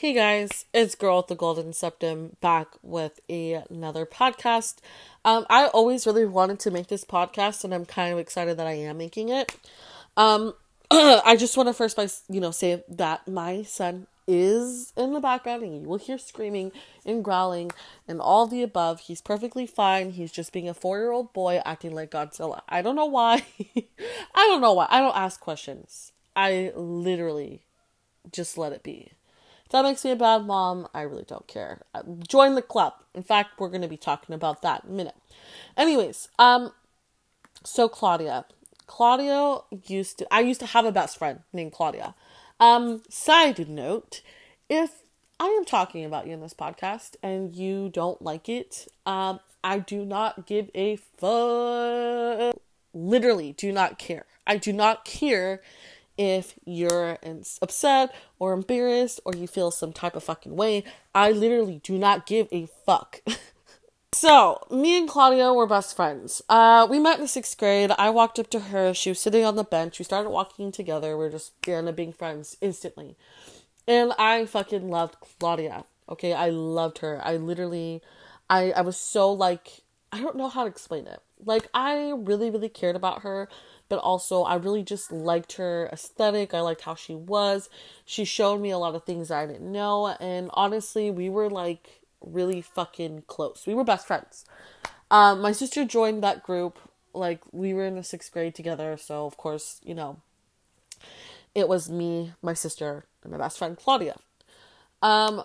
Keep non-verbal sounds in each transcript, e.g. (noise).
Hey guys, it's Girl with the Golden Septum back with a, another podcast. Um, I always really wanted to make this podcast, and I'm kind of excited that I am making it. Um, (clears throat) I just want to first, by you know, say that my son is in the background, and you will hear screaming and growling and all the above. He's perfectly fine. He's just being a four-year-old boy acting like Godzilla. I don't know why. (laughs) I don't know why. I don't ask questions. I literally just let it be. If that makes me a bad mom, I really don't care. Uh, join the club. In fact, we're going to be talking about that in a minute. Anyways, um, so Claudia. Claudia used to, I used to have a best friend named Claudia. Um, side note, if I am talking about you in this podcast and you don't like it, um, I do not give a fuck. Literally, do not care. I do not care if you're upset or embarrassed or you feel some type of fucking way. I literally do not give a fuck. (laughs) so, me and Claudia were best friends. Uh, we met in sixth grade. I walked up to her. She was sitting on the bench. We started walking together. We are just ended up being friends instantly. And I fucking loved Claudia. Okay, I loved her. I literally, I, I was so like, I don't know how to explain it. Like, I really, really cared about her but also I really just liked her aesthetic. I liked how she was. She showed me a lot of things I didn't know, and honestly, we were like really fucking close. We were best friends. Um, my sister joined that group. Like we were in the sixth grade together, so of course, you know, it was me, my sister, and my best friend Claudia. Um,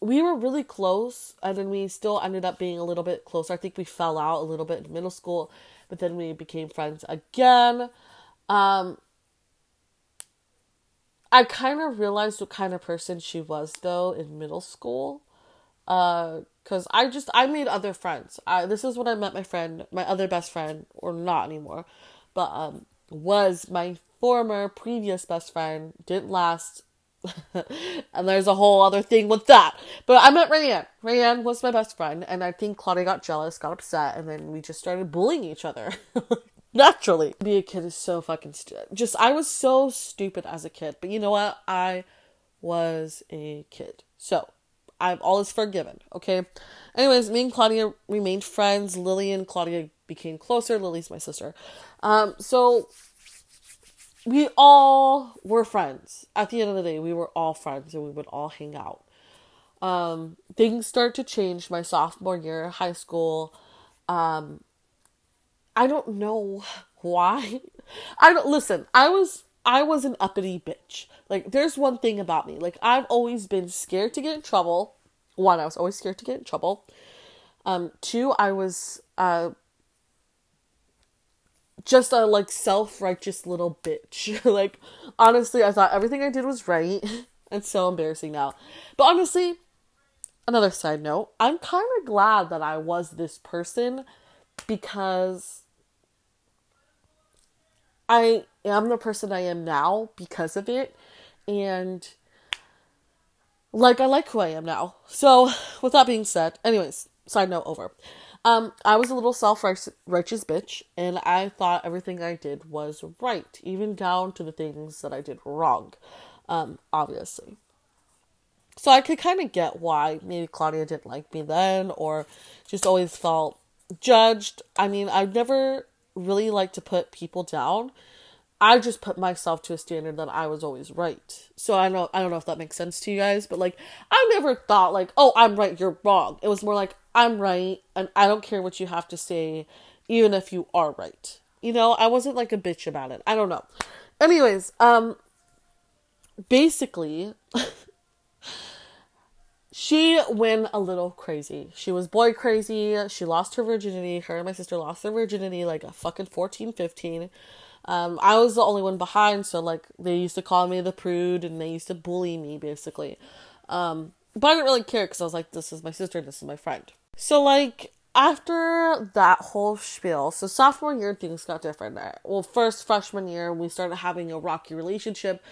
we were really close, and then we still ended up being a little bit closer. I think we fell out a little bit in middle school but then we became friends again. Um, I kind of realized what kind of person she was though in middle school. Uh, cause I just I made other friends. I this is when I met my friend, my other best friend, or not anymore, but um, was my former previous best friend. Didn't last and there's a whole other thing with that. But I met Rayanne. Rayanne was my best friend, and I think Claudia got jealous, got upset, and then we just started bullying each other. (laughs) Naturally. Be a kid is so fucking stupid. Just, I was so stupid as a kid. But you know what? I was a kid. So, I'm all is forgiven, okay? Anyways, me and Claudia remained friends. Lily and Claudia became closer. Lily's my sister. Um, so we all were friends. At the end of the day, we were all friends and we would all hang out. Um, things start to change my sophomore year of high school. Um, I don't know (laughs) why. I don't listen. I was I was an uppity bitch. Like there's one thing about me. Like I've always been scared to get in trouble. One, I was always scared to get in trouble. Um, two, I was uh just a like self-righteous little bitch. (laughs) like honestly, I thought everything I did was right. (laughs) it's so embarrassing now. But honestly, another side note, I'm kind of glad that I was this person because I am the person I am now because of it and like I like who I am now. So, with that being said, anyways, side note over. Um, I was a little self righteous bitch, and I thought everything I did was right, even down to the things that I did wrong, um, obviously. So I could kind of get why maybe Claudia didn't like me then, or just always felt judged. I mean, I've never really liked to put people down. I just put myself to a standard that I was always right. So I don't I don't know if that makes sense to you guys, but like I never thought like, "Oh, I'm right, you're wrong." It was more like, "I'm right and I don't care what you have to say even if you are right." You know, I wasn't like a bitch about it. I don't know. Anyways, um basically (laughs) she went a little crazy. She was boy crazy. She lost her virginity. Her and my sister lost their virginity like a fucking 14, 15 um, I was the only one behind, so like they used to call me the prude and they used to bully me basically. Um, but I didn't really care because I was like, this is my sister, this is my friend. So like after that whole spiel, so sophomore year things got different. Well, first freshman year we started having a rocky relationship.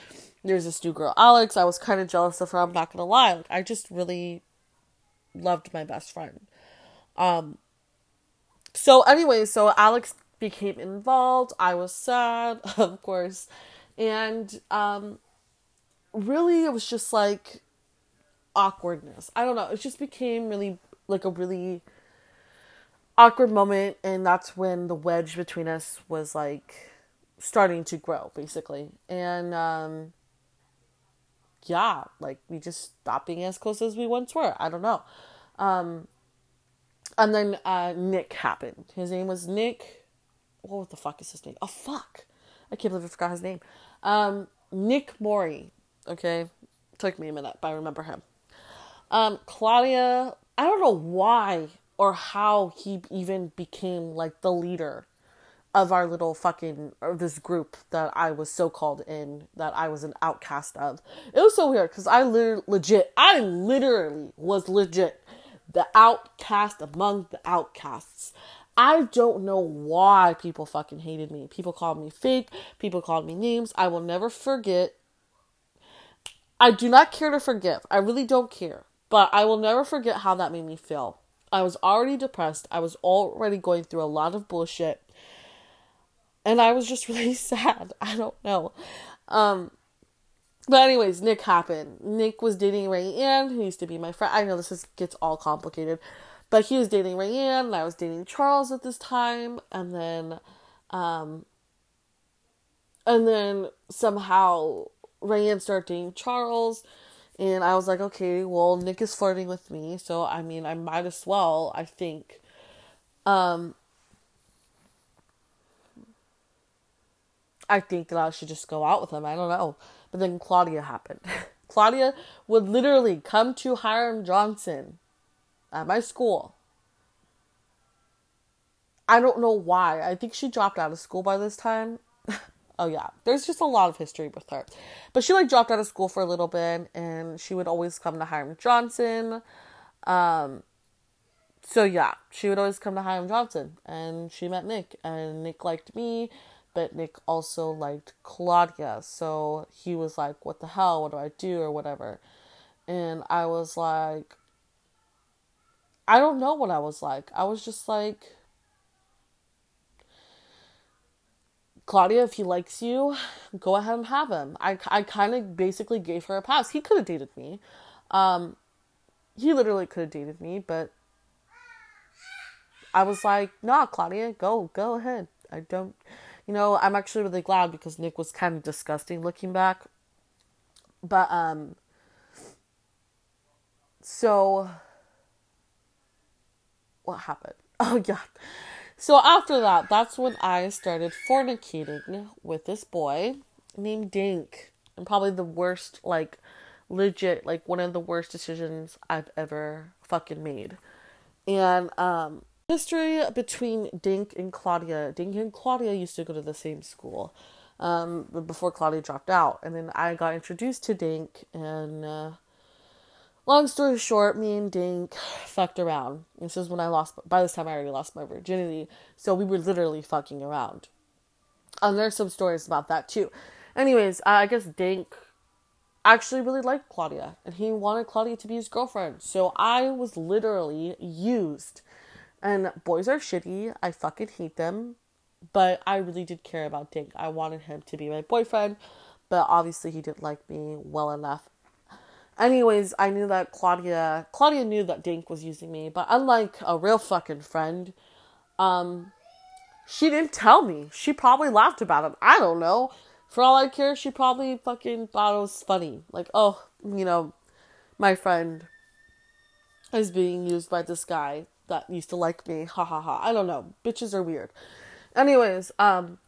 There's this new girl, Alex. I was kind of jealous of her. I'm not gonna lie. Like I just really loved my best friend. Um. So anyway, so Alex became involved. I was sad, (laughs) of course. And um, really it was just like awkwardness. I don't know. It just became really like a really awkward moment and that's when the wedge between us was like starting to grow basically. And um yeah, like we just stopped being as close as we once were. I don't know. Um and then uh Nick happened. His name was Nick what the fuck is his name? Oh fuck. I can't believe I forgot his name. Um Nick Mori. Okay. Took me a minute, but I remember him. Um, Claudia, I don't know why or how he even became like the leader of our little fucking or this group that I was so called in that I was an outcast of. It was so weird because I literally legit I literally was legit the outcast among the outcasts. I don't know why people fucking hated me. People called me fake. People called me names. I will never forget. I do not care to forgive. I really don't care. But I will never forget how that made me feel. I was already depressed. I was already going through a lot of bullshit. And I was just (laughs) really sad. I don't know. Um but anyways, Nick happened. Nick was dating Rayanne, who used to be my friend. I know this is, gets all complicated. But he was dating Rayanne, and I was dating Charles at this time, and then um and then somehow Rayanne started dating Charles and I was like, okay, well, Nick is flirting with me, so I mean, I might as well, I think. Um, I think that I should just go out with him. I don't know. But then Claudia happened. (laughs) Claudia would literally come to Hiram Johnson at my school. I don't know why. I think she dropped out of school by this time. (laughs) oh yeah, there's just a lot of history with her. But she like dropped out of school for a little bit and she would always come to Hiram Johnson. Um so yeah, she would always come to Hiram Johnson and she met Nick and Nick liked me, but Nick also liked Claudia. So he was like, What the hell, what do I do or whatever? And I was like I don't know what I was like. I was just like Claudia, if he likes you, go ahead and have him. I, I kind of basically gave her a pass. He could have dated me. Um, he literally could have dated me, but I was like, nah, Claudia, go, go ahead. I don't, you know, I'm actually really glad because Nick was kind of disgusting looking back. But, um, so what happened? (laughs) Oh, yeah. So after that, that's when I started fornicating with this boy named Dink. And probably the worst, like, legit, like, one of the worst decisions I've ever fucking made. And, um, history between Dink and Claudia. Dink and Claudia used to go to the same school, um, before Claudia dropped out. And then I got introduced to Dink and, uh, long story short, me and Dink fucked around. This is when I lost, by this time I already lost my virginity. So we were literally fucking around. And there's some stories about that too. Anyways, I guess Dink actually really liked Claudia and he wanted Claudia to be his girlfriend. So I was literally used. And boys are shitty. I fucking hate them. But I really did care about Dink. I wanted him to be my boyfriend. But obviously he didn't like me well enough Anyways, I knew that Claudia Claudia knew that Dink was using me, but unlike a real fucking friend, um she didn't tell me. She probably laughed about it. I don't know. For all I care, she probably fucking thought it was funny. Like, oh, you know, my friend is being used by this guy that used to like me. Ha ha ha. I don't know. Bitches are weird. Anyways, um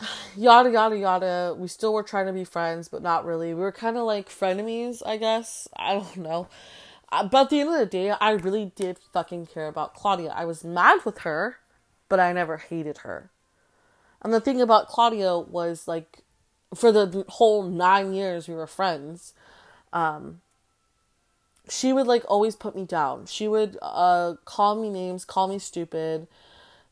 (sighs) yada yada yada. We still were trying to be friends, but not really. We were kind of like frenemies, I guess. I don't (laughs) know. Uh, but at the end of the day, I really did fucking care about Claudia. I was mad with her, but I never hated her. And the thing about Claudia was like, for the whole nine years we were friends, um, she would like always put me down. She would uh, call me names, call me stupid,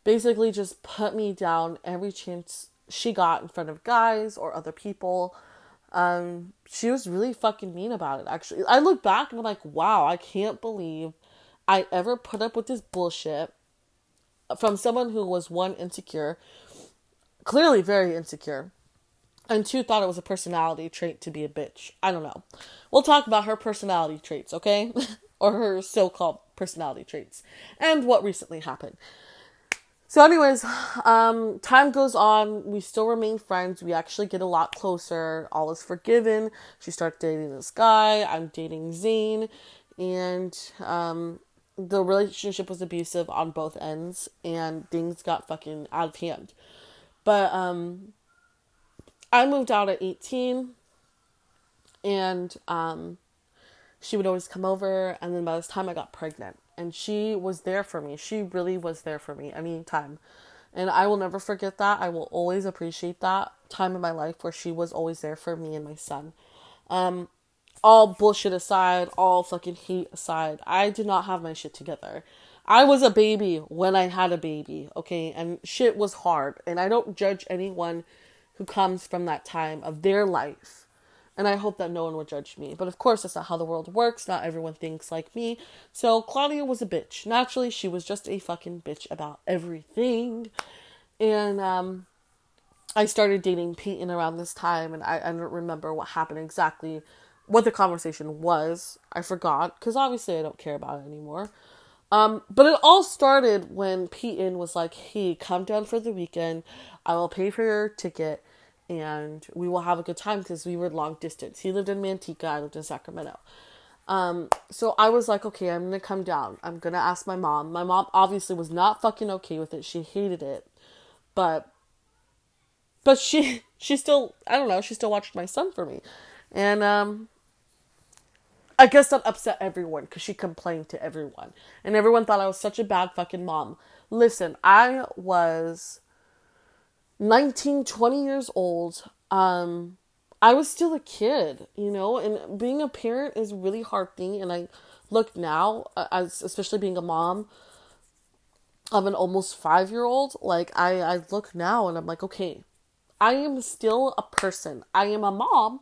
basically just put me down every chance she got in front of guys or other people. Um, she was really fucking mean about it, actually. I look back and I'm like, wow, I can't believe I ever put up with this bullshit from someone who was one insecure, clearly very insecure, And two thought it was a personality trait to be a bitch. I don't know. We'll talk about her personality traits, okay? (laughs) or her so called personality traits and what recently happened. So, anyways, (sighs) um, time goes on. We still remain friends. We actually get a lot closer. All is forgiven. She starts dating this guy. I'm dating Zane. And um, the relationship was abusive on both ends. And things got fucking out of hand. But um, I moved out at 18. And um, she would always come over. And then by this time I got pregnant and she was there for me. She really was there for me anytime. And I will never forget that. I will always appreciate that time in my life where she was always there for me and my son. Um, all bullshit aside, all fucking hate aside, I did not have my shit together. I was a baby when I had a baby, okay? And shit was hard. And I don't judge anyone who comes from that time of their life and I hope that no one would judge me. But of course, that's not how the world works. Not everyone thinks like me. So Claudia was a bitch. Naturally, she was just a fucking bitch about everything. And um, I started dating Peyton around this time, and I, I don't remember what happened exactly, what the conversation was. I forgot, because obviously I don't care about it anymore. Um, but it all started when Peyton was like, hey, come down for the weekend. I will pay for your ticket and we will have a good time because we were long distance. He lived in Manteca, I lived in Sacramento. Um, so I was like, okay, I'm gonna come down. I'm gonna ask my mom. My mom obviously was not fucking okay with it. She hated it, but but she (laughs) she still I don't know. She still watched my son for me, and um, I guess that upset everyone because she complained to everyone, and everyone thought I was such a bad fucking mom. Listen, I was 19, 20 years old, um, I was still a kid, you know, and being a parent is a really hard thing. And I look now, uh, as especially being a mom of an almost five year old, like I, I look now and I'm like, okay, I am still a person. I am a mom,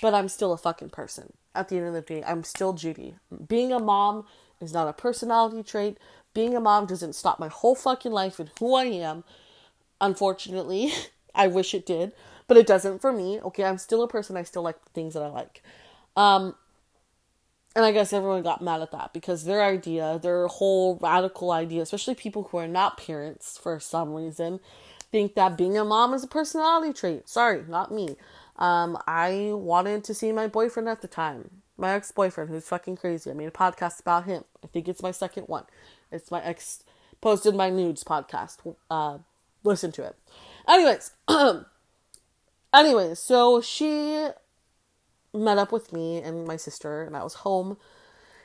but I'm still a fucking person. At the end of the day, I'm still Judy. Being a mom is not a personality trait. Being a mom doesn't stop my whole fucking life and who I am Unfortunately, (laughs) I wish it did, but it doesn't for me. Okay, I'm still a person. I still like the things that I like. Um, and I guess everyone got mad at that because their idea, their whole radical idea, especially people who are not parents for some reason, think that being a mom is a personality trait. Sorry, not me. Um, I wanted to see my boyfriend at the time, my ex boyfriend, who's fucking crazy. I made a podcast about him. I think it's my second one. It's my ex posted my nudes podcast. Uh, listen to it. Anyways, (clears throat) anyways, so she met up with me and my sister, and I was home,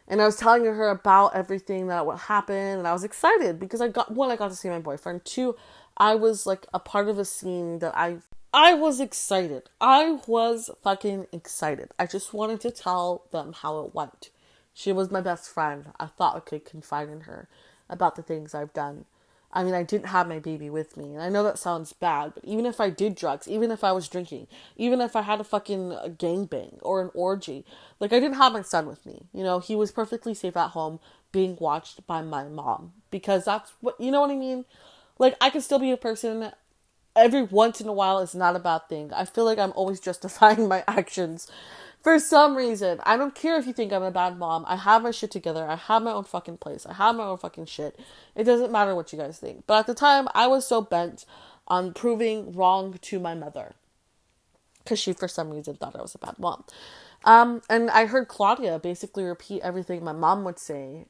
and I was telling her about everything that would happen, and I was excited because I got one, I got to see my boyfriend. Two, I was like a part of a scene that I I was excited. I was fucking excited. I just wanted to tell them how it went. She was my best friend. I thought I could confide in her about the things I've done. I mean, I didn't have my baby with me. And I know that sounds bad, but even if I did drugs, even if I was drinking, even if I had a fucking gangbang or an orgy, like I didn't have my son with me. You know, he was perfectly safe at home being watched by my mom because that's what, you know what I mean? Like, I could still be a person. Every once in a while is not a bad thing. I feel like I'm always (laughs) justifying my actions for some reason, I don't care if you think I'm a bad mom. I have my shit together. I have my own fucking place. I have my own fucking shit. It doesn't matter what you guys think. But at the time, I was so bent on proving wrong to my mother. Because she, for some reason, thought I was a bad mom. Um, and I heard Claudia basically repeat everything my mom would say.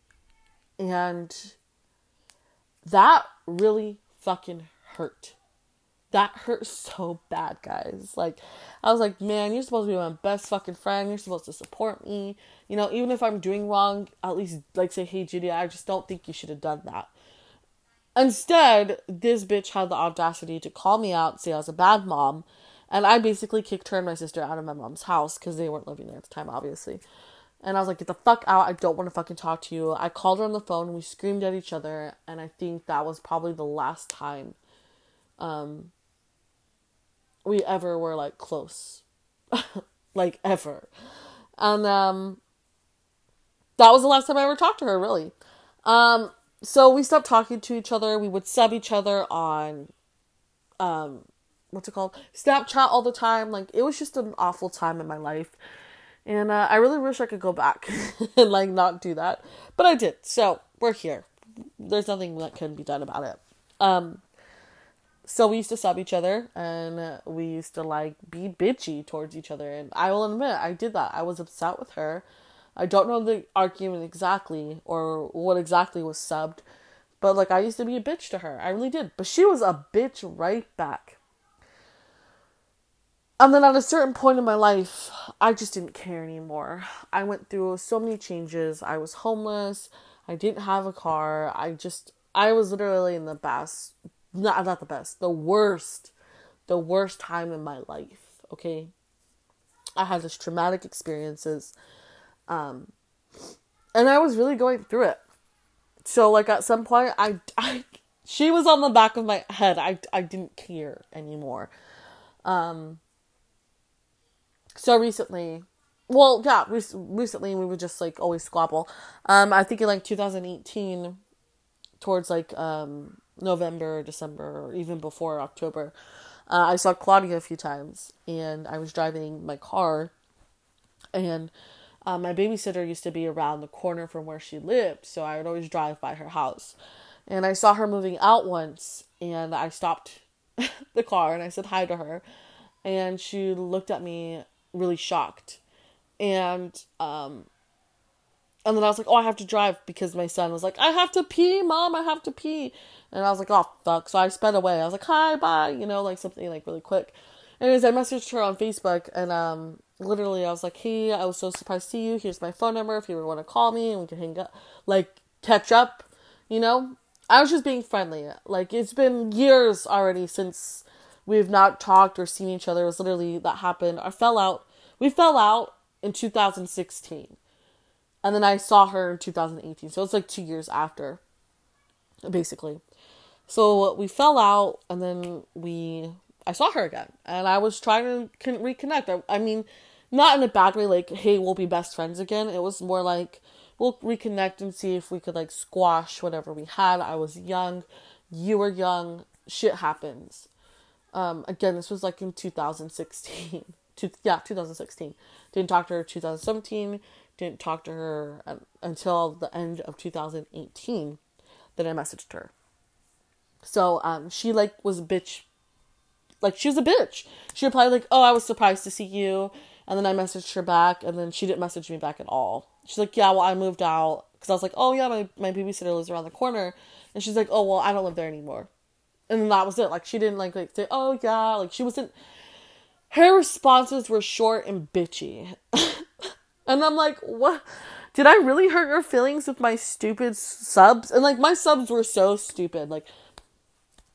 And that really fucking hurt that hurt so bad, guys. Like, I was like, man, you're supposed to be my best fucking friend. You're supposed to support me. You know, even if I'm doing wrong, at least, like, say, hey, Judy, I just don't think you should have done that. Instead, this bitch had the audacity to call me out, say I was a bad mom, and I basically kicked her and my sister out of my mom's house because they weren't living there at the time, obviously. And I was like, get the fuck out. I don't want to fucking talk to you. I called her on the phone we screamed at each other. And I think that was probably the last time um, we ever were like close. (laughs) like ever. And um that was the last time I ever talked to her, really. Um so we stopped talking to each other. We would sub each other on um what's it called? Snapchat all the time. Like it was just an awful time in my life. And uh, I really wish I could go back (laughs) and like not do that, but I did. So we're here. There's nothing that can be done about it. Um, so we used to sub each other and we used to like be bitchy towards each other. And I will admit, I did that. I was upset with her. I don't know the argument exactly or what exactly was subbed, but like I used to be a bitch to her. I really did. But she was a bitch right back. And then at a certain point in my life, I just didn't care anymore. I went through so many changes. I was homeless. I didn't have a car. I just, I was literally in the best, not, not the best, the worst, the worst time in my life. Okay. I had this traumatic experiences. Um, and I was really going through it. So like at some point I, I she was on the back of my head. I, I didn't care anymore. Um, so recently, well, yeah, recently we would just like always squabble. Um, I think in like 2018, towards like um November, December, or even before October, uh, I saw Claudia a few times, and I was driving my car, and uh, my babysitter used to be around the corner from where she lived, so I would always drive by her house. And I saw her moving out once, and I stopped (laughs) the car and I said hi to her, and she looked at me really shocked. And um and then I was like, "Oh, I have to drive because my son was like, "I have to pee, mom, I have to pee." And I was like, "Oh, fuck." So I sped away. I was like, "Hi, bye," you know, like something like really quick. Anyways, I messaged her on Facebook and um literally I was like, "Hey, I was so surprised to see you. Here's my phone number if you ever want to call me and we can hang up, like catch up." You know, I was just being friendly. Like it's been years already since we've not talked or seen each other. It was literally that happened. I fell out we fell out in 2016. And then I saw her in 2018. So it's like two years after, basically. So we fell out and then we, I saw her again. And I was trying to reconnect. I, I mean, not in a bad way, like, hey, we'll be best friends again. It was more like, we'll reconnect and see if we could like squash whatever we had. I was young, you were young, shit happens. Um, again, this was like in 2016 (laughs) to, yeah, 2016. Didn't talk to her 2017. Didn't talk to her until the end of 2018. Then I messaged her. So um, she like was a bitch. Like she was a bitch. She replied like, "Oh, I was surprised to see you," and then I messaged her back, and then she didn't message me back at all. She's like, "Yeah, well, I moved out because I was like, oh yeah, my my babysitter lives around the corner," and she's like, "Oh well, I don't live there anymore." And that was it. Like she didn't like like say, "Oh yeah," like she wasn't her responses were short and bitchy. (laughs) and I'm like, what? Did I really hurt your feelings with my stupid subs? And like, my subs were so stupid. Like,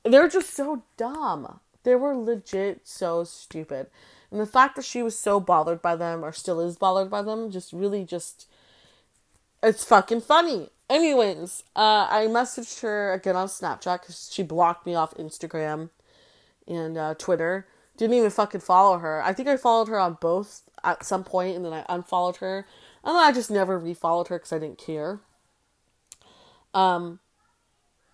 they're just so dumb. They were legit so stupid. And the fact that she was so bothered by them, or still is bothered by them, just really just. It's fucking funny. Anyways, uh, I messaged her again on Snapchat because she blocked me off Instagram and uh, Twitter didn't even fucking follow her. I think I followed her on both at some point and then I unfollowed her. And then I just never refollowed her because I didn't care. Um,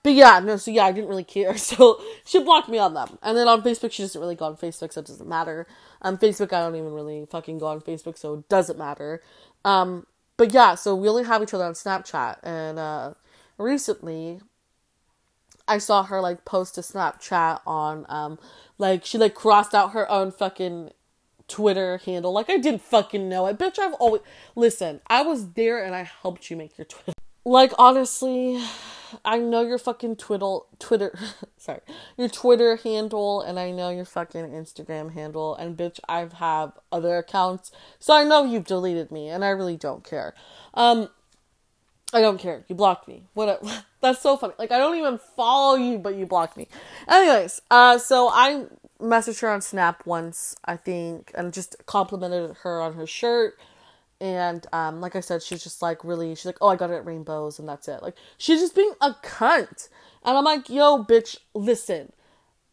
but yeah, no, so yeah, I didn't really care. (laughs) So she blocked me on them. And then on Facebook, she doesn't really go on Facebook, so it doesn't matter. Um, Facebook, I don't even really fucking go on Facebook, so it doesn't matter. Um, but yeah, so we only have each other on Snapchat. And uh, recently, I saw her like post a Snapchat on um like she like crossed out her own fucking Twitter handle. Like I didn't fucking know it. Bitch, I've always listen, I was there and I helped you make your Twitter. Like honestly, I know your fucking Twitter Twitter (laughs) sorry, your Twitter handle and I know your fucking Instagram handle and bitch I've have other accounts. So I know you've deleted me and I really don't care. Um I don't care. You blocked me. What? (laughs) that's so funny. Like I don't even follow you, but you blocked me. Anyways, uh, so I messaged her on Snap once, I think, and just complimented her on her shirt. And um, like I said, she's just like really. She's like, "Oh, I got it at Rainbows," and that's it. Like she's just being a cunt. And I'm like, "Yo, bitch, listen.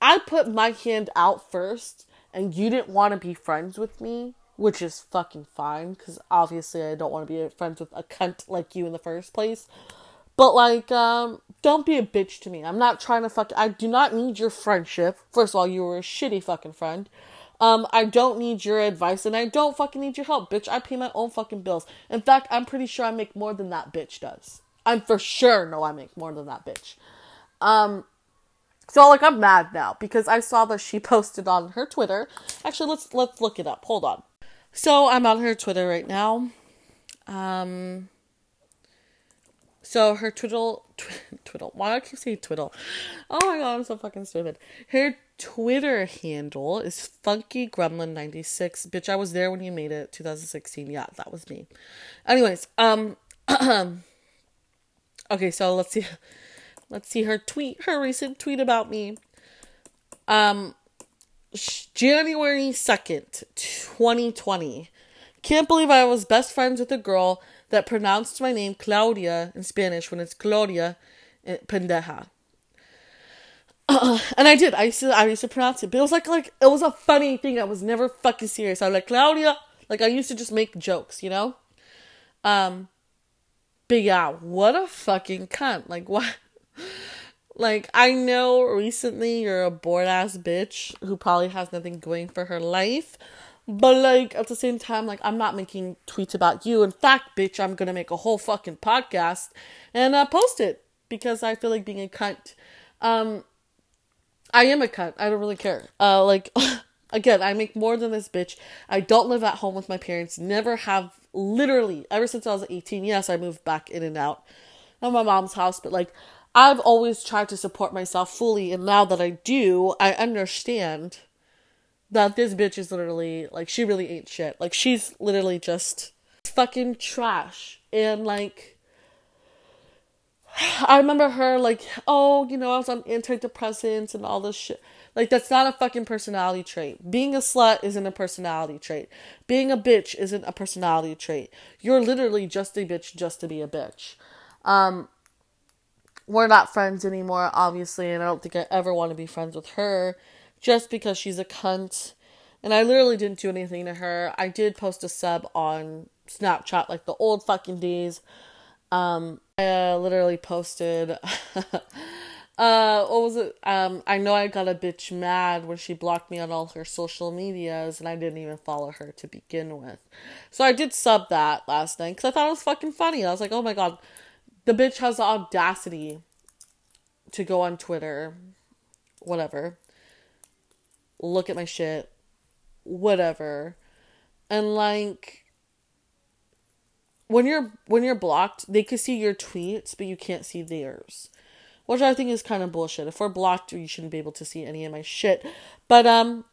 I put my hand out first, and you didn't want to be friends with me." which is fucking fine because obviously I don't want to be friends with a cunt like you in the first place. But like, um, don't be a bitch to me. I'm not trying to fuck. I do not need your friendship. First of all, you were a shitty fucking friend. Um, I don't need your advice and I don't fucking need your help, bitch. I pay my own fucking bills. In fact, I'm pretty sure I make more than that bitch does. I'm for sure know I make more than that bitch. Um, so like I'm mad now because I saw that she (laughs) posted on her Twitter. Actually, let's let's look it up. Hold on. So I'm on her Twitter right now. Um. So her twiddle, tw- twiddle. Why do I keep saying twiddle? Oh my god, I'm so fucking stupid. Her Twitter handle is Funky Gremlin 96. Bitch, I was there when you made it, 2016. Yeah, that was me. Anyways, um, (clears throat) okay, so let's see, let's see her tweet, her recent tweet about me. Um, January 2nd, 2020. Can't believe I was best friends with a girl that pronounced my name Claudia in Spanish when it's Claudia eh, pendeja. Uh, (clears throat) and I did. I used to I used to pronounce it, but it was like like it was a funny thing. I was never fucking serious. I was like Claudia. Like I used to just make jokes, you know. Um, but yeah, what a fucking cunt. Like what? (laughs) Like I know recently you're a bored ass bitch who probably has nothing going for her life, but like at the same time, like I'm not making tweets about you. In fact, bitch, I'm gonna make a whole fucking podcast and uh, post it because I feel like being a cunt. Um, I am a cunt. I don't really care. Uh, like (laughs) again, I make more than this bitch. I don't live at home with my parents. Never have. Literally, ever since I was 18. Yes, I moved back in and out of my mom's house, but like I've always tried to support myself fully, and now that I do, I understand that this bitch is literally like she really ain't shit. Like she's literally just fucking trash. And like I remember her like, oh, you know, I was on antidepressants and all this shit. Like that's not a fucking personality trait. Being a slut isn't a personality trait. Being a bitch isn't a personality trait. You're literally just a bitch just to be a bitch. Um we're not friends anymore, obviously, and I don't think I ever want to be friends with her just because she's a cunt. And I literally didn't do anything to her. I did post a sub on Snapchat like the old fucking days. Um, I uh, literally posted. (laughs) uh, what was it? Um, I know I got a bitch mad when she blocked me on all her social medias, and I didn't even follow her to begin with. So I did sub that last night because I thought it was fucking funny. I was like, oh my god, the bitch has the audacity to go on Twitter, whatever, look at my shit, whatever. And like when you're when you're blocked, they can see your tweets, but you can't see theirs. Which I think is kind of bullshit. If we're blocked, you shouldn't be able to see any of my shit. But um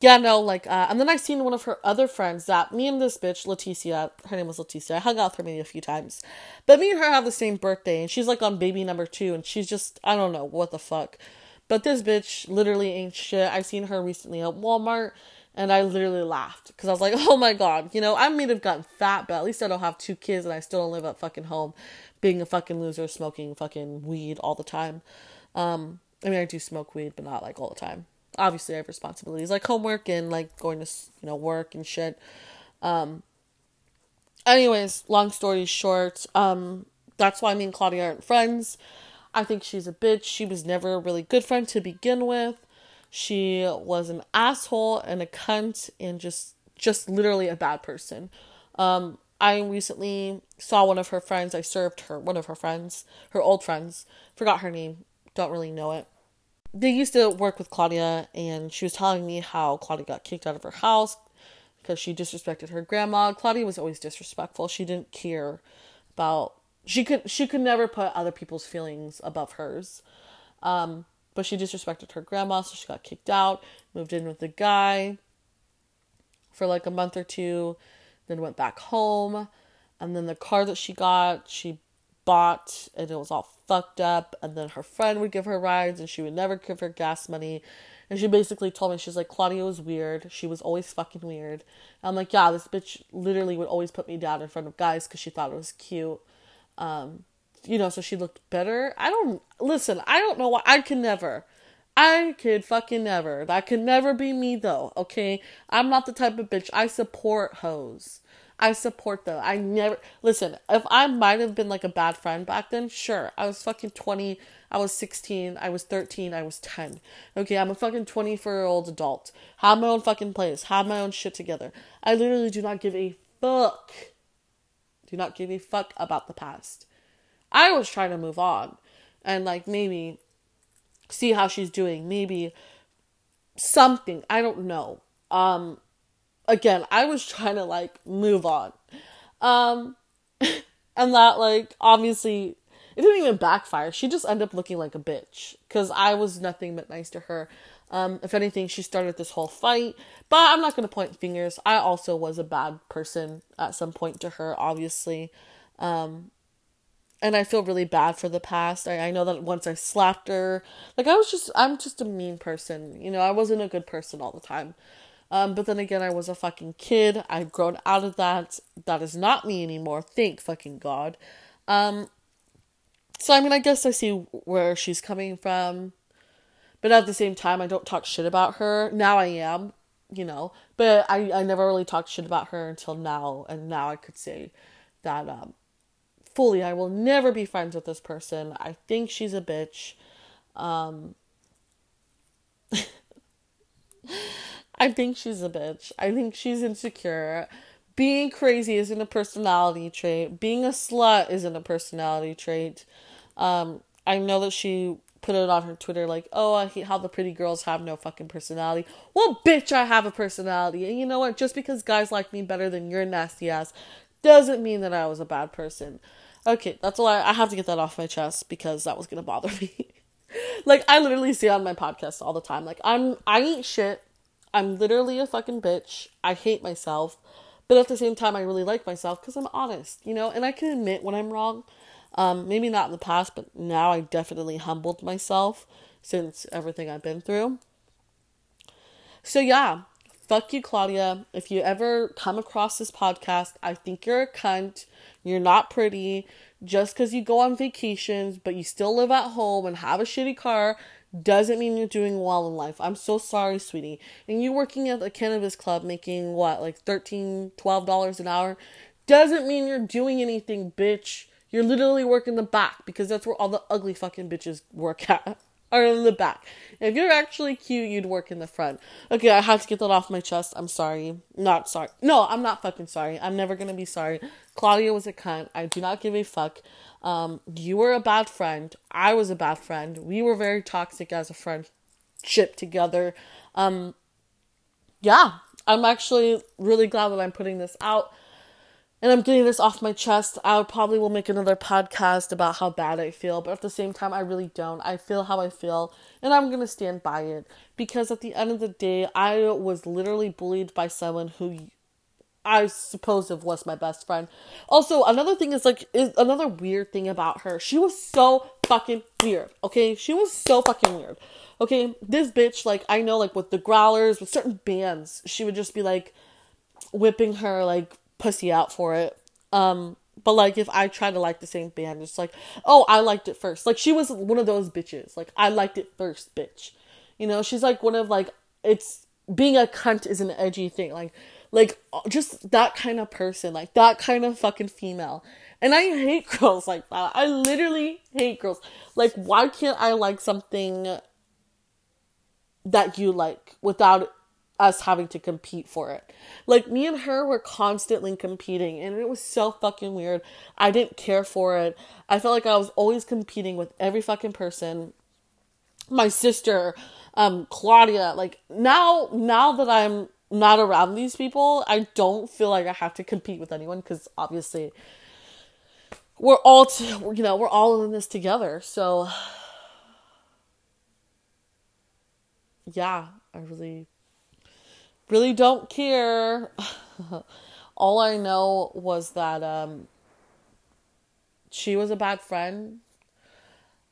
yeah, no, like, uh, and then I seen one of her other friends that me and this bitch, Leticia, her name was Leticia. I hung out with her maybe a few times. But me and her have the same birthday, and she's like on baby number two, and she's just, I don't know, what the fuck. But this bitch literally ain't shit. I've seen her recently at Walmart, and I literally laughed because I was like, (laughs) oh my god, you know, I may have gotten fat, but at least I don't have two kids and I still don't live at fucking home being a fucking loser, smoking fucking weed all the time. Um, I mean, I do smoke weed, but not like all the time obviously I have responsibilities like homework and like going to you know work and shit. Um. Anyways, long story short, um, that's why me and Claudia aren't friends. I think she's a bitch. She was never a really good friend to begin with. She was an asshole and a cunt and just just literally a bad person. Um, I recently saw one of her friends. I served her, one of her friends, her old friends. Forgot her name. Don't really know it they used to work with Claudia, and she was telling me how Claudia got kicked out of her house because she disrespected her grandma. Claudia was always disrespectful. She didn't care about she could she could never put other people's feelings above hers. Um, but she disrespected her grandma, so she got kicked out. Moved in with the guy for like a month or two, then went back home. And then the car that she got, she bought and it was all fucked up and then her friend would give her rides and she would never give her gas money and she basically told me she's like claudia was weird she was always fucking weird and i'm like yeah this bitch literally would always put me down in front of guys because she thought it was cute um you know so she looked better i don't listen i don't know why i can never I could fucking never. That could never be me though, okay? I'm not the type of bitch. I support hoes. I support them. I never listen. If I might have been like a bad friend back then, sure. I was fucking twenty. I was sixteen. I was thirteen. I was ten. Okay, I'm a fucking twenty-four year old adult. Have my own fucking place. Have my own shit together. I literally do not give a fuck. Do not give a fuck about the past. I was trying to move on, and like maybe see how she's doing. Maybe something. I don't know. Um again, I was trying to like move on. Um (laughs) and that like obviously it didn't even backfire. She just ended up looking like a bitch cuz I was nothing but nice to her. Um if anything, she started this whole fight, but I'm not going to point fingers. I also was a bad person at some point to her, obviously. Um and I feel really bad for the past. I, I know that once I slapped her, like I was just I'm just a mean person. You know, I wasn't a good person all the time. Um, but then again, I was a fucking kid. I've grown out of that. That is not me anymore. Thank fucking God. Um, so I mean, I guess I see where she's coming from, but at the same time, I don't talk shit about her. Now I am, you know, but I I never really talked shit about her until now, and now I could say that um fully I will never be friends with this person. I think she's a bitch. Um (laughs) I think she's a bitch. I think she's insecure. Being crazy isn't a personality trait. Being a slut isn't a personality trait. Um, I know that she put it on her Twitter like, "Oh, how the pretty girls have no fucking personality." Well, bitch, I have a personality, and you know what? Just because guys like me better than your nasty ass doesn't mean that I was a bad person. Okay, that's all I, I have to get that off my chest because that was gonna bother (laughs) me. like I literally say on my podcast all the time, like I'm I ain't shit. I'm literally a fucking bitch. I hate myself, but at the same time, I really like myself because I'm honest, you know, and I can admit when I'm wrong. Um, maybe not in the past, but now I definitely humbled myself since everything I've been through. So yeah, fuck you, Claudia. If you ever come across this podcast, I think you're a cunt. You're not pretty. Just because you go on vacations, but you still live at home and have a shitty car, doesn't mean you're doing well in life. I'm so sorry, sweetie. And you working at a cannabis club making what, like $13, $12 an hour, doesn't mean you're doing anything, bitch. You're literally working the back because that's where all the ugly fucking bitches work at (laughs) are in the back. If you're actually cute, you'd work in the front. Okay, I had to get that off my chest. I'm sorry. Not sorry. No, I'm not fucking sorry. I'm never gonna be sorry. Claudia was a cunt. I do not give a fuck. Um, you were a bad friend. I was a bad friend. We were very toxic as a friendship together. Um, yeah, I'm actually really glad that I'm putting this out and I'm getting this off my chest. I probably will make another podcast about how bad I feel, but at the same time, I really don't. I feel how I feel, and I'm gonna stand by it because at the end of the day, I was literally bullied by someone who I suppose was my best friend. Also, another thing is like is another weird thing about her. She was so fucking weird. Okay, she was so fucking weird. Okay, this bitch, like I know, like with the growlers, with certain bands, she would just be like whipping her like pussy out for it. Um, but like if I try to like the same band, it's like, oh, I liked it first. Like she was one of those bitches. Like I liked it first, bitch. You know, she's like one of like it's being a cunt is an edgy thing. Like like just that kind of person, like that kind of fucking female. And I hate (laughs) girls like that. I literally hate girls. Like why can't I like something that you like without us having to compete for it. Like me and her were constantly competing and it was so fucking weird. I didn't care for it. I felt like I was always competing with every fucking person. My sister, um Claudia, like now now that I'm not around these people, I don't feel like I have to compete with anyone cuz obviously we're all t- you know, we're all in this together. So yeah, I really really don't care. (laughs) All I know was that um, she was a bad friend.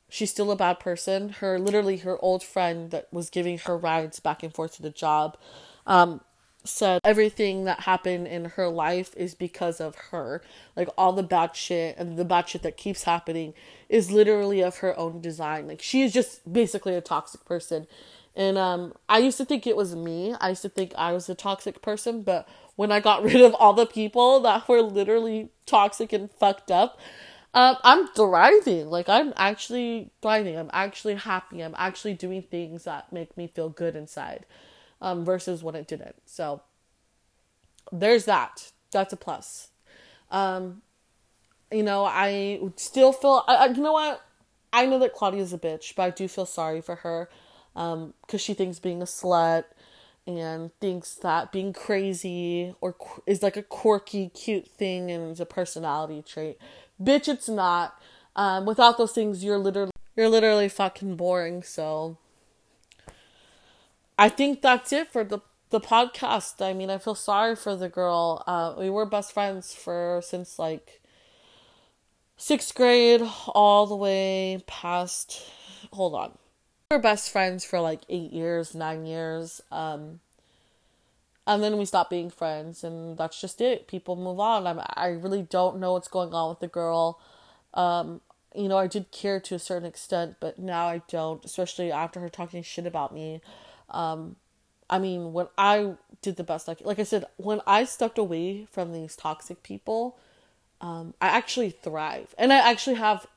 She's still a bad person. Her literally her old friend that was giving her rides back and forth to the job um, said everything that happened in her life is because of her. Like all the bad shit and the bad shit that keeps happening is literally of her own design. Like she is just basically a toxic person And um, I used to think it was me. I used to think I was a toxic person, but when I got (laughs) rid of all the people that were literally toxic and fucked up, um, I'm thriving. Like I'm actually thriving. I'm actually happy. I'm actually doing things that make me feel good inside, um, versus when it didn't. So there's that. That's a plus. Um, you know, I still feel. I, I, you know what? I know that Claudia's a bitch, but I do feel sorry for her, um, because she thinks being a slut and thinks that being crazy or is like a quirky, cute thing and it's a personality trait. Bitch, it's not. Um, without those things, you're literally you're literally fucking boring. So I think that's it for the the podcast. I mean, I feel sorry for the girl. Uh, we were best friends for since like sixth grade all the way past. Hold on. We were best friends for like eight years, nine years. Um, and then we stopped being friends, and that's just it. People move on. I'm, I really don't know what's going on with the girl. Um, you know, I did care to a certain extent, but now I don't, especially after her talking shit about me. Um, I mean, when I did the best, like like I said, when I stepped away from these toxic people, um, I actually thrive, and I actually have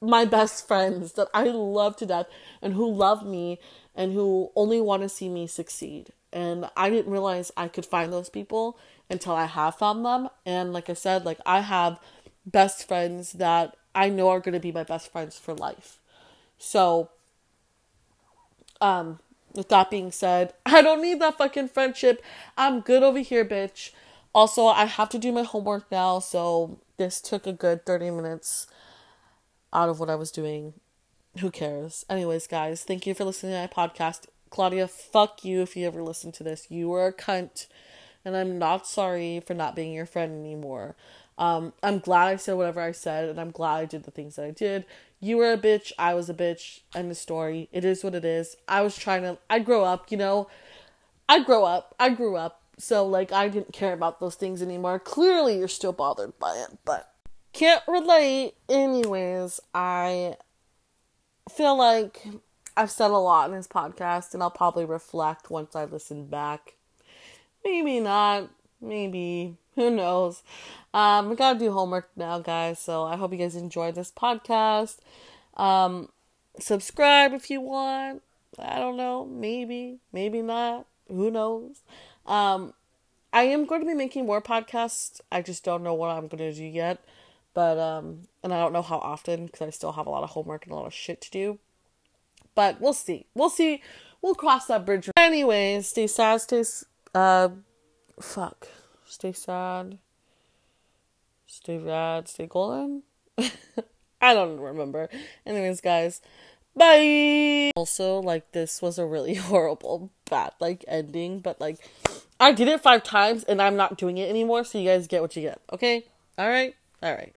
my best friends that I love to death and who love me and who only want to see me succeed. And I didn't realize I could find those people until I have found them. And like I said, like I have best friends that I know are going to be my best friends for life. So, um, with that being said, (laughs) I don't need that fucking friendship. I'm good over here, bitch. Also, I have to do my homework now, so this took a good 30 minutes out of what I was doing. Who cares? Anyways, guys, thank you for listening to my podcast. Claudia, fuck you if you ever listen to this. You were a cunt, and I'm not sorry for not being your friend anymore. Um, I'm glad I said whatever I said, and I'm glad I did the things that I did. You were a bitch, I was a bitch, end of story. It is what it is. I was trying to, I grow up, you know. I grow up, I grew up, so like I didn't care about those things anymore. Clearly, you're still bothered by it, but can't relate. Anyways, I feel like I've said a lot in this podcast, and I'll probably reflect once I listen back. Maybe not. Maybe. Who knows? Um, I gotta do homework now, guys. So I hope you guys enjoyed this podcast. Um, subscribe if you want. I don't know. Maybe. Maybe not. Who knows? Um, I am going to be making more podcasts. I just don't know what I'm going to do yet. But, um, and I don't know how often because I still have a lot of homework and a lot of shit to do. But we'll see. We'll see. We'll cross that bridge. Anyways, stay sad, stay, uh, fuck. Stay sad. Stay rad, stay golden. (laughs) I don't remember. Anyways, guys, bye. Also, like this was a really (laughs) horrible, bad like ending, but like I did it five times and I'm not doing it anymore, so you guys get what you get. Okay? All right. All right.